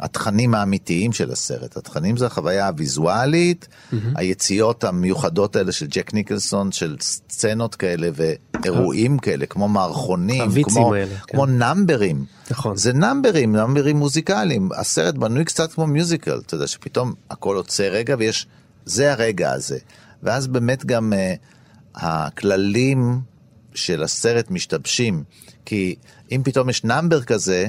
התכנים האמיתיים של הסרט, התכנים זה החוויה הוויזואלית, היציאות המיוחדות האלה של ג'ק ניקלסון, של סצנות כאלה ואירועים כאלה, כמו מערכונים, כמו, האלה, כן. כמו נאמברים. נכון. זה נאמברים, נאמברים מוזיקליים. הסרט בנוי קצת כמו musical, אתה יודע, שפתאום הכל עוצר רגע ויש, זה הרגע הזה. ואז באמת גם אה, הכללים של הסרט משתבשים, כי אם פתאום יש נאמבר כזה,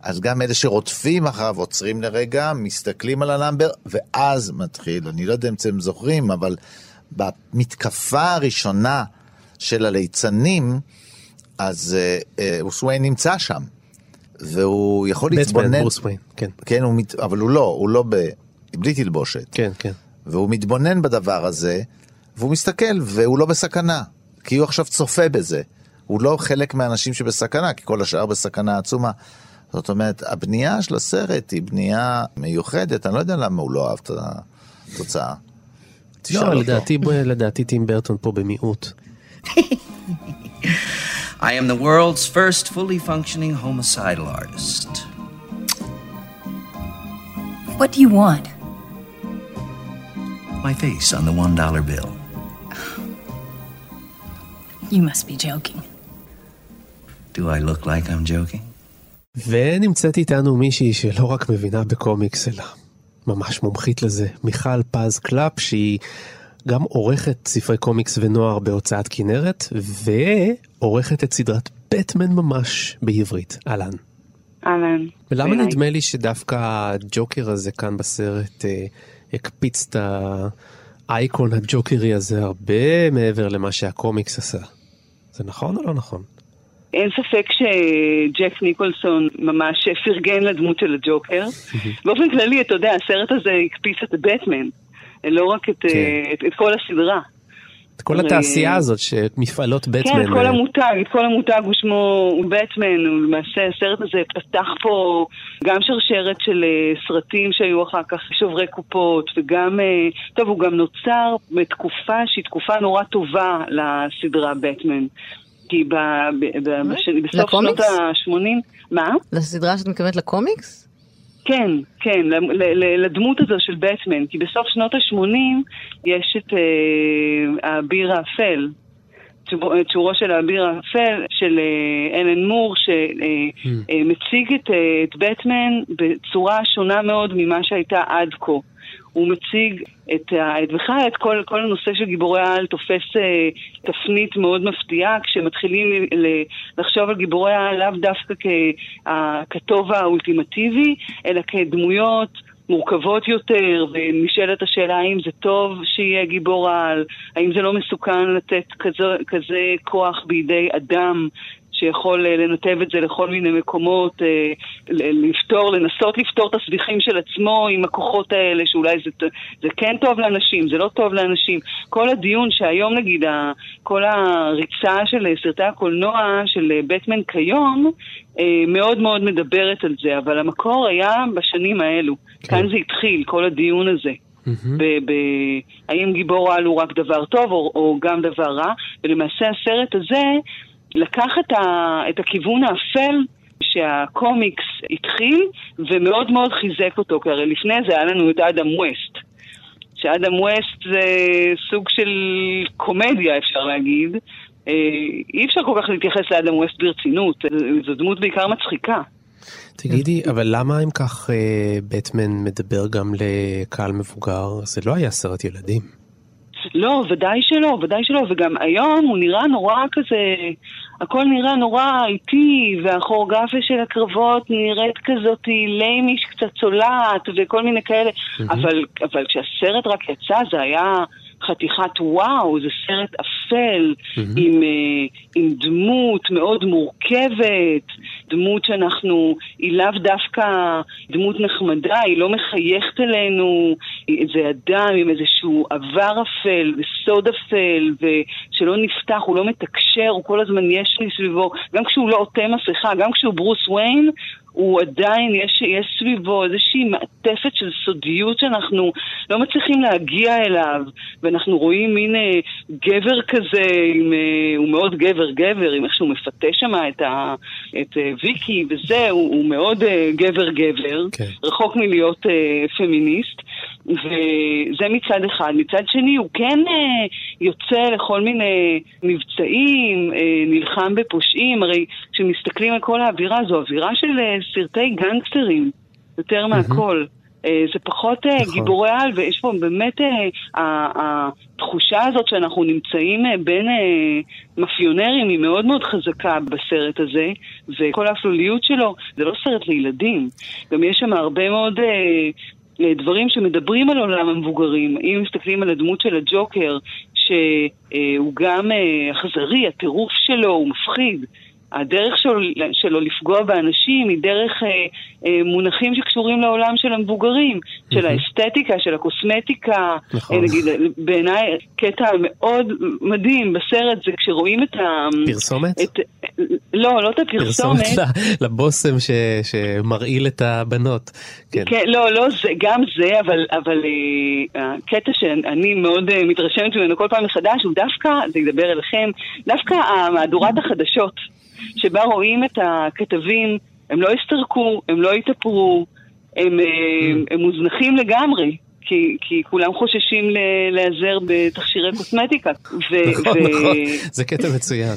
אז גם אלה שרודפים אחריו עוצרים לרגע, מסתכלים על הנאמבר, ואז מתחיל, אני לא יודע אם אתם זוכרים, אבל במתקפה הראשונה של הליצנים, אז ברוס וויין נמצא שם, והוא יכול להתבונן. ברוס וויין, כן. כן, הוא מת... אבל הוא לא, הוא לא ב... בלי תלבושת. כן, כן. והוא מתבונן בדבר הזה, והוא מסתכל, והוא לא בסכנה, כי הוא עכשיו צופה בזה. הוא לא חלק מהאנשים שבסכנה, כי כל השאר בסכנה עצומה. זאת אומרת, הבנייה של הסרט היא בנייה מיוחדת, אני לא יודע למה הוא לא אהב את התוצאה. תשאל לא, אותו. לדעתי, לדעתי טים ברטון פה במיעוט. I am the world's first fully functioning homicidal artist. What do you want? My face on the one dollar bill. You must be joking. Do I look like I'm joking? ונמצאת איתנו מישהי שלא רק מבינה בקומיקס, אלא ממש מומחית לזה, מיכל פז קלאפ, שהיא גם עורכת ספרי קומיקס ונוער בהוצאת כנרת, ועורכת את סדרת בטמן ממש בעברית. אהלן. אהלן. ולמה בעיניי. נדמה לי שדווקא הג'וקר הזה כאן בסרט אה, הקפיץ את האייקון הג'וקרי הזה הרבה מעבר למה שהקומיקס עשה? זה נכון או לא נכון? אין ספק שג'ק ניקולסון ממש פרגן לדמות של הג'וקר. באופן כללי, אתה יודע, הסרט הזה הקפיץ את בטמן, לא רק את, אה, את, את כל הסדרה. את כל התעשייה הזאת שמפעלות בטמן. כן, את כל אה, המותג, את כל המותג הוא שמו הוא בטמן, הוא למעשה הסרט הזה פתח פה גם שרשרת של אה, סרטים שהיו אחר כך שוברי קופות, וגם, אה, טוב, הוא גם נוצר בתקופה שהיא תקופה נורא טובה לסדרה בטמן. כי ב, ב, ב, בשני, בסוף שנות לקומיקס? ה-80, מה? לסדרה שאת מתכוונת לקומיקס? כן, כן, לדמות הזו של בטמן, כי בסוף שנות ה-80 יש את אה, האביר האפל, את שורו של האביר האפל של אה, אלן מור, שמציג את, אה, את בטמן בצורה שונה מאוד ממה שהייתה עד כה. הוא מציג את, את בכלל את כל, כל הנושא של גיבורי העל תופס אה, תפנית מאוד מפתיעה כשמתחילים ל, לחשוב על גיבורי העל לאו דווקא ככתוב האולטימטיבי, אלא כדמויות מורכבות יותר, ונשאלת השאלה האם זה טוב שיהיה גיבור על, האם זה לא מסוכן לתת כזה, כזה כוח בידי אדם שיכול אה, לנתב את זה לכל מיני מקומות, אה, לפתור, לנסות לפתור את הסביכים של עצמו עם הכוחות האלה, שאולי זה, זה כן טוב לאנשים, זה לא טוב לאנשים. כל הדיון שהיום נגיד, כל הריצה של אה, סרטי הקולנוע של בטמן כיום, מאוד מאוד מדברת על זה, אבל המקור היה בשנים האלו. כאן זה התחיל, כל הדיון הזה. ב- ב- האם גיבור על הוא רק דבר טוב או, או גם דבר רע, ולמעשה הסרט הזה לקח את, ה, את הכיוון האפל שהקומיקס התחיל ומאוד מאוד חיזק אותו, כי הרי לפני זה היה לנו את אדם ווסט. שאדם ווסט זה סוג של קומדיה אפשר להגיד. אה, אי אפשר כל כך להתייחס לאדם ווסט ברצינות, זו דמות בעיקר מצחיקה. תגידי, אבל למה אם כך אה, בטמן מדבר גם לקהל מבוגר? זה לא היה סרט ילדים. לא, ודאי שלא, ודאי שלא, וגם היום הוא נראה נורא כזה הכל נראה נורא איטי, והכוריאוגרפיה של הקרבות נראית כזאת ליימיש קצת צולעת וכל מיני כאלה, אבל, אבל כשהסרט רק יצא זה היה... חתיכת וואו, זה סרט אפל, mm-hmm. עם, uh, עם דמות מאוד מורכבת, דמות שאנחנו, היא לאו דווקא דמות נחמדה, היא לא מחייכת אלינו, זה אדם עם איזשהו עבר אפל וסוד אפל, ושלא נפתח, הוא לא מתקשר, הוא כל הזמן יש לי סביבו, גם כשהוא לא עוטה מסכה, גם כשהוא ברוס וויין, הוא עדיין, יש, יש סביבו איזושהי מעטפת של סודיות שאנחנו לא מצליחים להגיע אליו, ואנחנו רואים מין אה, גבר כזה, עם, אה, הוא מאוד גבר-גבר, עם איך שהוא מפתה שם את, ה, את אה, ויקי וזה, הוא, הוא מאוד אה, גבר-גבר, כן. רחוק מלהיות אה, פמיניסט. וזה מצד אחד. מצד שני, הוא כן אה, יוצא לכל מיני מבצעים, אה, נלחם בפושעים, הרי כשמסתכלים על כל האווירה, זו אווירה של אה, סרטי גנגסטרים, יותר מהכל. אה, זה פחות אה, נכון. גיבורי על, ויש פה באמת אה, התחושה הזאת שאנחנו נמצאים אה, בין אה, מאפיונרים היא מאוד מאוד חזקה בסרט הזה, וכל האפלוליות שלו זה לא סרט לילדים. גם יש שם הרבה מאוד... אה, דברים שמדברים על עולם המבוגרים. אם מסתכלים על הדמות של הג'וקר, שהוא גם אכזרי, הטירוף שלו הוא מפחיד. הדרך שלו, שלו לפגוע באנשים היא דרך אה, אה, מונחים שקשורים לעולם של המבוגרים, mm-hmm. של האסתטיקה, של הקוסמטיקה. נכון. אה, נגיד, בעיניי קטע מאוד מדהים בסרט זה כשרואים את ה... פרסומת? את, לא, לא את הפרסומת. פרסומת לבושם ש, שמרעיל את הבנות. כן. כן, לא, לא זה, גם זה, אבל, אבל אה, הקטע שאני מאוד אה, מתרשמת ממנו כל פעם מחדש הוא דווקא, זה ידבר אליכם, דווקא מהדורת החדשות. שבה רואים את הכתבים, הם לא הסתרקו, הם לא התאפרו, הם, mm. הם מוזנחים לגמרי. כי, כי כולם חוששים להיעזר בתכשירי קוסמטיקה. ו, נכון, ו... נכון, זה קטע מצוין.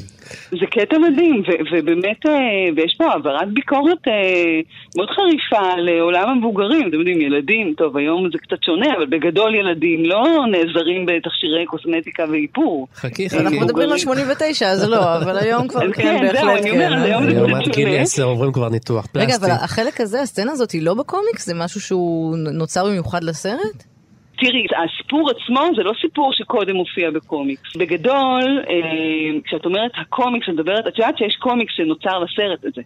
זה קטע מדהים, ו- ובאמת, אה, ויש פה העברת ביקורת אה, מאוד חריפה לעולם המבוגרים. אתם יודעים, ילדים, טוב, היום זה קצת שונה, אבל בגדול ילדים לא נעזרים בתכשירי קוסמטיקה ואיפור. חכי, חכי. אנחנו מדברים על 89, אז לא, אבל היום כבר כן, בהחלט כן. היום עד גיל 10 עוברים כבר ניתוח פלסטי. רגע, אבל החלק הזה, הסצנה הזאת היא לא בקומיקס? זה משהו שהוא נוצר במיוחד לסרט? תראי, הסיפור עצמו זה לא סיפור שקודם הופיע בקומיקס. בגדול, אה, כשאת אומרת הקומיקס, את מדברת, את יודעת שיש קומיקס שנוצר לסרט הזה.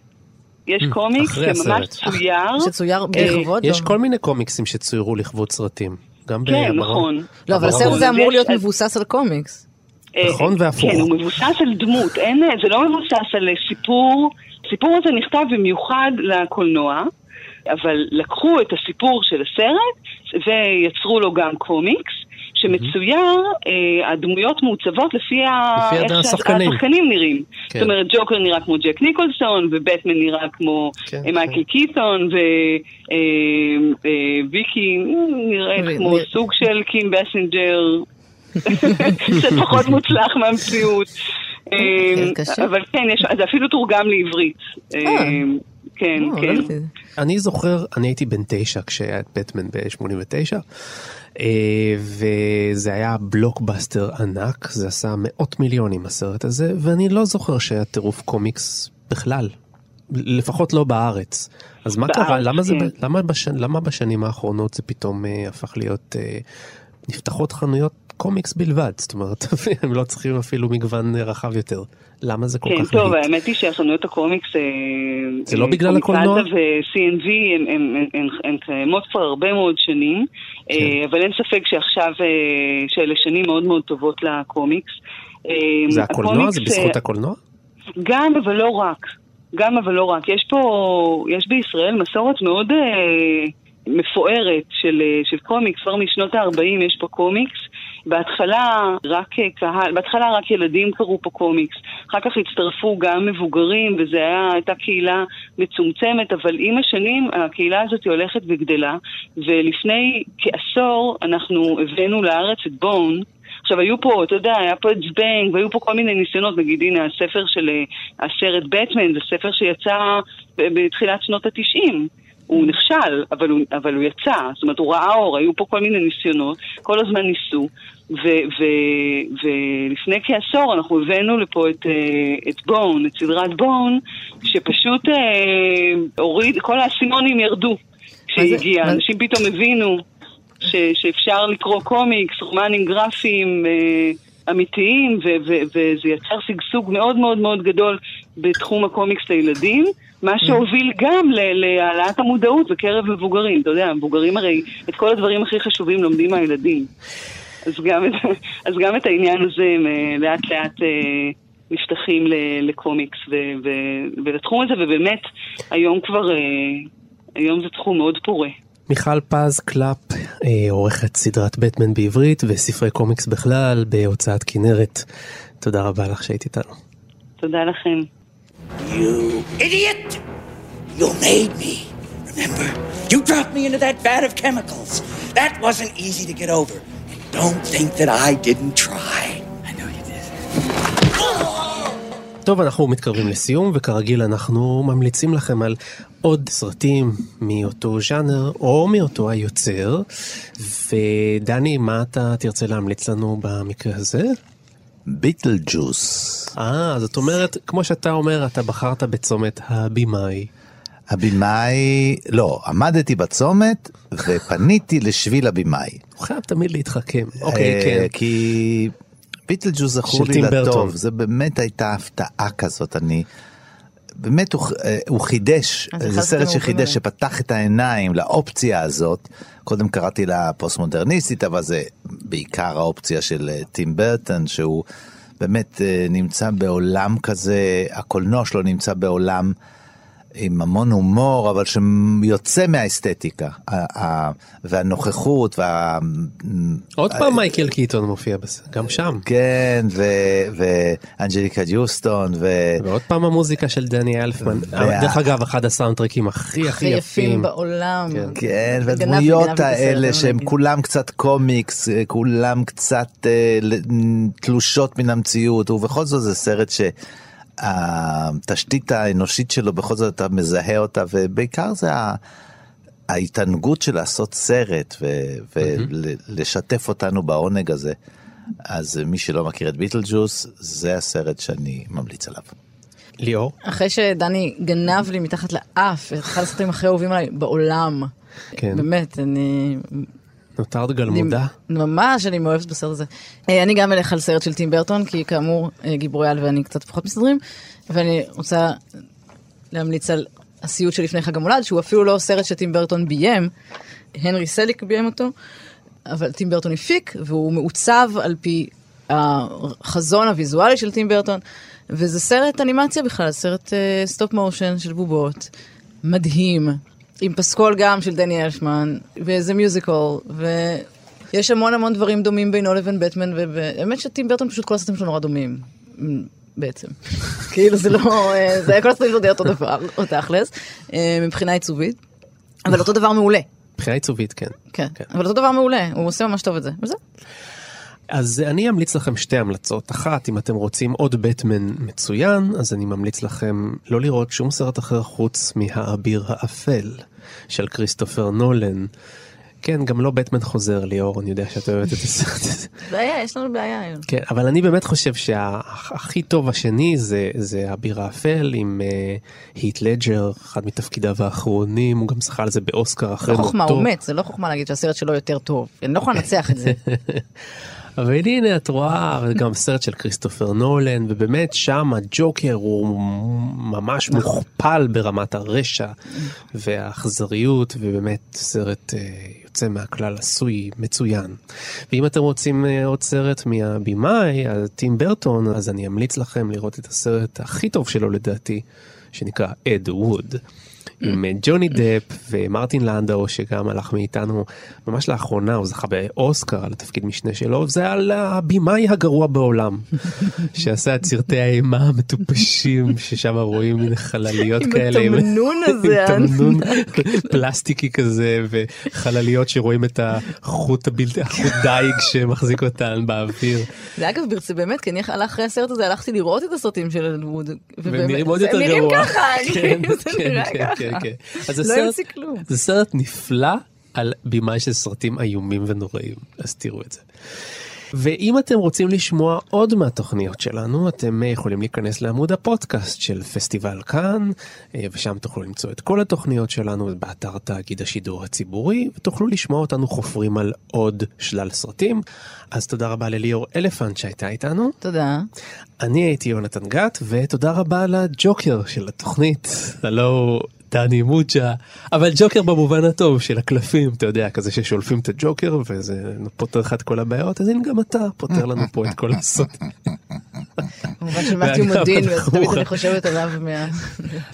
יש mm, קומיקס שממש צויר. שצויר בכבוד? יש כל מיני קומיקסים שצוירו לכבוד סרטים. גם כן, נכון. לא, אבל הסרט הזה אמור להיות מבוסס על קומיקס. אה, נכון והפוך. כן, הוא מבוסס על דמות, זה לא מבוסס על סיפור. הסיפור הזה נכתב במיוחד לקולנוע. אבל לקחו את הסיפור של הסרט ויצרו לו גם קומיקס. שמצויר, אה, הדמויות מעוצבות לפי, לפי איך השחקנים. שהשחקנים נראים. כן. זאת אומרת, ג'וקר נראה כמו ג'ק ניקולסון, ובטמן נראה כמו כן, אה, מייקל כן. קיטון, וויקי אה, אה, נראית כמו נראה... סוג של קים בסנג'ר, פחות מוצלח מהמציאות. אה, אה, אבל כן, יש, זה אפילו תורגם לעברית. כן, לא, כן. אני זוכר, אני הייתי בן תשע כשהיה את בטמן ב-89, אה, וזה היה בלוקבאסטר ענק, זה עשה מאות מיליונים הסרט הזה, ואני לא זוכר שהיה טירוף קומיקס בכלל. לפחות לא בארץ. אז מה קרה? למה, זה, כן. למה, בשנ, למה בשנים האחרונות זה פתאום אה, הפך להיות... אה, נפתחות חנויות קומיקס בלבד, זאת אומרת, הם לא צריכים אפילו מגוון רחב יותר. למה זה כל כן, כך להיט? כן, טוב, האמת היא שהחנויות הקומיקס... אה, זה לא בגלל הקולנוע? ו-CNV הן קיימות כבר הרבה מאוד שנים, אה, כן. אבל אין ספק שעכשיו, אה, שאלה שנים מאוד מאוד טובות לקומיקס. זה הקולנוע? זה בזכות הקולנוע? גם, אבל לא רק. גם, אבל לא רק. יש פה, יש בישראל מסורת מאוד... מפוארת של, של קומיקס, כבר משנות ה-40 יש פה קומיקס. בהתחלה רק קהל, בהתחלה רק ילדים קראו פה קומיקס, אחר כך הצטרפו גם מבוגרים, וזו הייתה קהילה מצומצמת, אבל עם השנים הקהילה הזאת הולכת וגדלה, ולפני כעשור אנחנו הבאנו לארץ את בון, עכשיו, היו פה, אתה יודע, היה פה את זבנג, והיו פה כל מיני ניסיונות, נגיד, הנה, הספר של הסרט בטמן, זה ספר שיצא בתחילת שנות התשעים. הוא נכשל, אבל הוא, אבל הוא יצא, זאת אומרת, הוא ראה אור, היו פה כל מיני ניסיונות, כל הזמן ניסו, ו- ו- ולפני כעשור אנחנו הבאנו לפה את, אה, את בון, את סדרת בון, שפשוט אה, הוריד, כל האסימונים ירדו כשהיא הגיעה, אנשים פתאום הבינו ש- שאפשר לקרוא קומיקס, רומנים גרפיים אה, אמיתיים, ו- ו- וזה יצר שגשוג מאוד מאוד מאוד גדול בתחום הקומיקס לילדים. מה שהוביל גם להעלאת המודעות בקרב מבוגרים. אתה יודע, מבוגרים הרי את כל הדברים הכי חשובים לומדים מהילדים. אז גם את, אז גם את העניין הזה הם אה, לאט לאט אה, נפתחים לקומיקס ו- ו- ולתחום הזה, ובאמת, היום כבר, אה, היום זה תחום מאוד פורה. מיכל פז קלאפ, אה, עורכת סדרת בטמן בעברית וספרי קומיקס בכלל בהוצאת כנרת. תודה רבה לך שהיית איתנו. תודה לכם. You idiot! You made me. Remember? You dropped me into that vat of chemicals. That wasn't easy to get over. And don't think that I didn't try. טוב, אנחנו מתקרבים לסיום, וכרגיל אנחנו ממליצים לכם על עוד סרטים מאותו ז'אנר או מאותו היוצר. ודני, מה אתה תרצה להמליץ לנו במקרה הזה? ביטל ג'וס. אה, זאת אומרת, כמו שאתה אומר, אתה בחרת בצומת הבימאי. הבמאי, לא, עמדתי בצומת ופניתי לשביל הבמאי. הוא חייב תמיד להתחכם. אוקיי, אה, כן. כי ביטל ג'וס זכור לי טים ברטון. לטוב, זה באמת הייתה הפתעה כזאת, אני... באמת הוא, אה, הוא חידש, זה סרט שחידש, האהובים שפתח את העיניים לאופציה הזאת. קודם קראתי לה פוסט מודרניסטית, אבל זה בעיקר האופציה של אה, טים ברטון, שהוא באמת אה, נמצא בעולם כזה, הקולנוע שלו נמצא בעולם עם המון הומור, אבל שיוצא מהאסתטיקה, והנוכחות, וה... עוד פעם מייקל קיטון מופיע גם שם. כן, ואנג'ליקה ג'וסטון, ו... ועוד פעם המוזיקה של דני אלפמן. וה- דרך אגב, אחד הסאונדטרקים הכי הכי יפים. בעולם. כן. כן, והדמויות האלה שהם. כולם קצת קומיקס, אה, כולם קצת אה, תלושות מן המציאות, ובכל זאת זה סרט שהתשתית האנושית שלו בכל זאת אתה מזהה אותה, ובעיקר זה. ההתענגות של לעשות סרט ולשתף אותנו בעונג הזה. אז מי שלא מכיר את ביטל ג'וס, זה הסרט שאני ממליץ עליו. ליאור? אחרי שדני גנב לי מתחת לאף, אחד הסרטים הכי אהובים עליי בעולם. כן. באמת, אני... נותרת גלמודה? ממש, אני מאוהבת בסרט הזה. אה, אני גם אלך על סרט של טים ברטון, כי כאמור, אה, גיבורי על ואני קצת פחות מסתדרים, ואני רוצה להמליץ על הסיוט שלפני חג המולד, שהוא אפילו לא סרט שטים ברטון ביים, הנרי סליק ביים אותו, אבל טים ברטון הפיק, והוא מעוצב על פי החזון הוויזואלי של טים ברטון, וזה סרט אנימציה בכלל, סרט סטופ מושן של בובות, מדהים, עם פסקול גם של דני אלפמן, וזה musical, ויש המון המון דברים דומים בינו לבין בטמן, ובאמת שטים ברטון פשוט כל הסרטים שלו נורא דומים. בעצם. כאילו זה לא, אה, זה היה כל הסרטים שלו די אותו דבר, או תכלס, אה, מבחינה עיצובית, אבל אותו דבר מעולה. מבחינה עיצובית, כן. כן, אבל אותו דבר מעולה, הוא עושה ממש טוב את זה, וזה. אז אני אמליץ לכם שתי המלצות. אחת, אם אתם רוצים עוד בטמן מצוין, אז אני ממליץ לכם לא לראות שום סרט אחר חוץ מהאביר האפל של כריסטופר נולן. כן, גם לא בטמן חוזר, ליאור, אני יודע שאת אוהבת את הסרט הזה. בעיה, יש לנו בעיה היום. כן, אבל אני באמת חושב שהכי טוב השני זה, זה אביר האפל עם uh, היט לג'ר, אחד מתפקידיו האחרונים, הוא גם זכה על זה באוסקר אחרי לא מותו. חוכמה, הוא מת, זה לא חוכמה להגיד שהסרט שלו יותר טוב. אני לא יכולה לנצח את זה. אבל הנה את רואה גם סרט של כריסטופר נולן ובאמת שם הג'וקר הוא ממש מוכפל ברמת הרשע והאכזריות ובאמת סרט אה, יוצא מהכלל עשוי מצוין. ואם אתם רוצים אה, עוד סרט מהבימאי טים ברטון אז אני אמליץ לכם לראות את הסרט הכי טוב שלו לדעתי שנקרא אד ווד. עם אה, ג'וני דפ ומרטין לנדאו שגם הלך מאיתנו ממש לאחרונה הוא זכה באוסקר על התפקיד משנה שלו זה על הבימאי הגרוע בעולם שעשה את סרטי האימה המטופשים ששם רואים מין חלליות עם כאלה התמנון הזה, עם תמנון פלסטיקי כזה וחלליות שרואים את החוט הבלתי החוט דייג שמחזיק אותן באוויר. זה אגב ברצה באמת, כי אני אחרי הסרט הזה הלכתי לראות את הסרטים של אלדווד. והם נראים עוד יותר גרוע. ככה, כן, זה כן, נראה כן, ככה. כן, כן. לא יוצא כלום. זה סרט נפלא על בימאי של סרטים איומים ונוראים, אז תראו את זה. ואם אתם רוצים לשמוע עוד מהתוכניות שלנו, אתם אה, יכולים להיכנס לעמוד הפודקאסט של פסטיבל כאן, אה, ושם תוכלו למצוא את כל התוכניות שלנו באתר תאגיד השידור הציבורי, ותוכלו לשמוע אותנו חופרים על עוד שלל סרטים. אז תודה רבה לליאור אלפנט שהייתה איתנו. תודה. אני הייתי יונתן גת, ותודה רבה לג'וקר של התוכנית, הלו דני מוג'ה, אבל ג'וקר במובן הטוב של הקלפים, אתה יודע, כזה ששולפים את הג'וקר וזה פותר לך את כל הבעיות, אז הנה גם אתה פותר לנו פה את כל הסוד.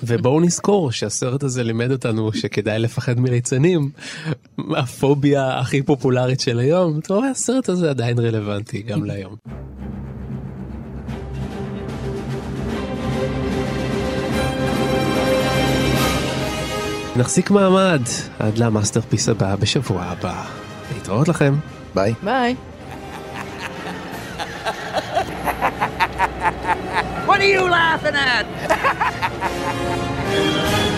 ובואו נזכור שהסרט הזה לימד אותנו שכדאי לפחד מליצנים, הפוביה הכי פופולרית של היום, אתה רואה, הסרט הזה עדיין רלוונטי גם להיום. נחזיק מעמד עד ל masterpiece הבא בשבוע הבא. להתראות לכם. ביי. ביי. What are you laughing at?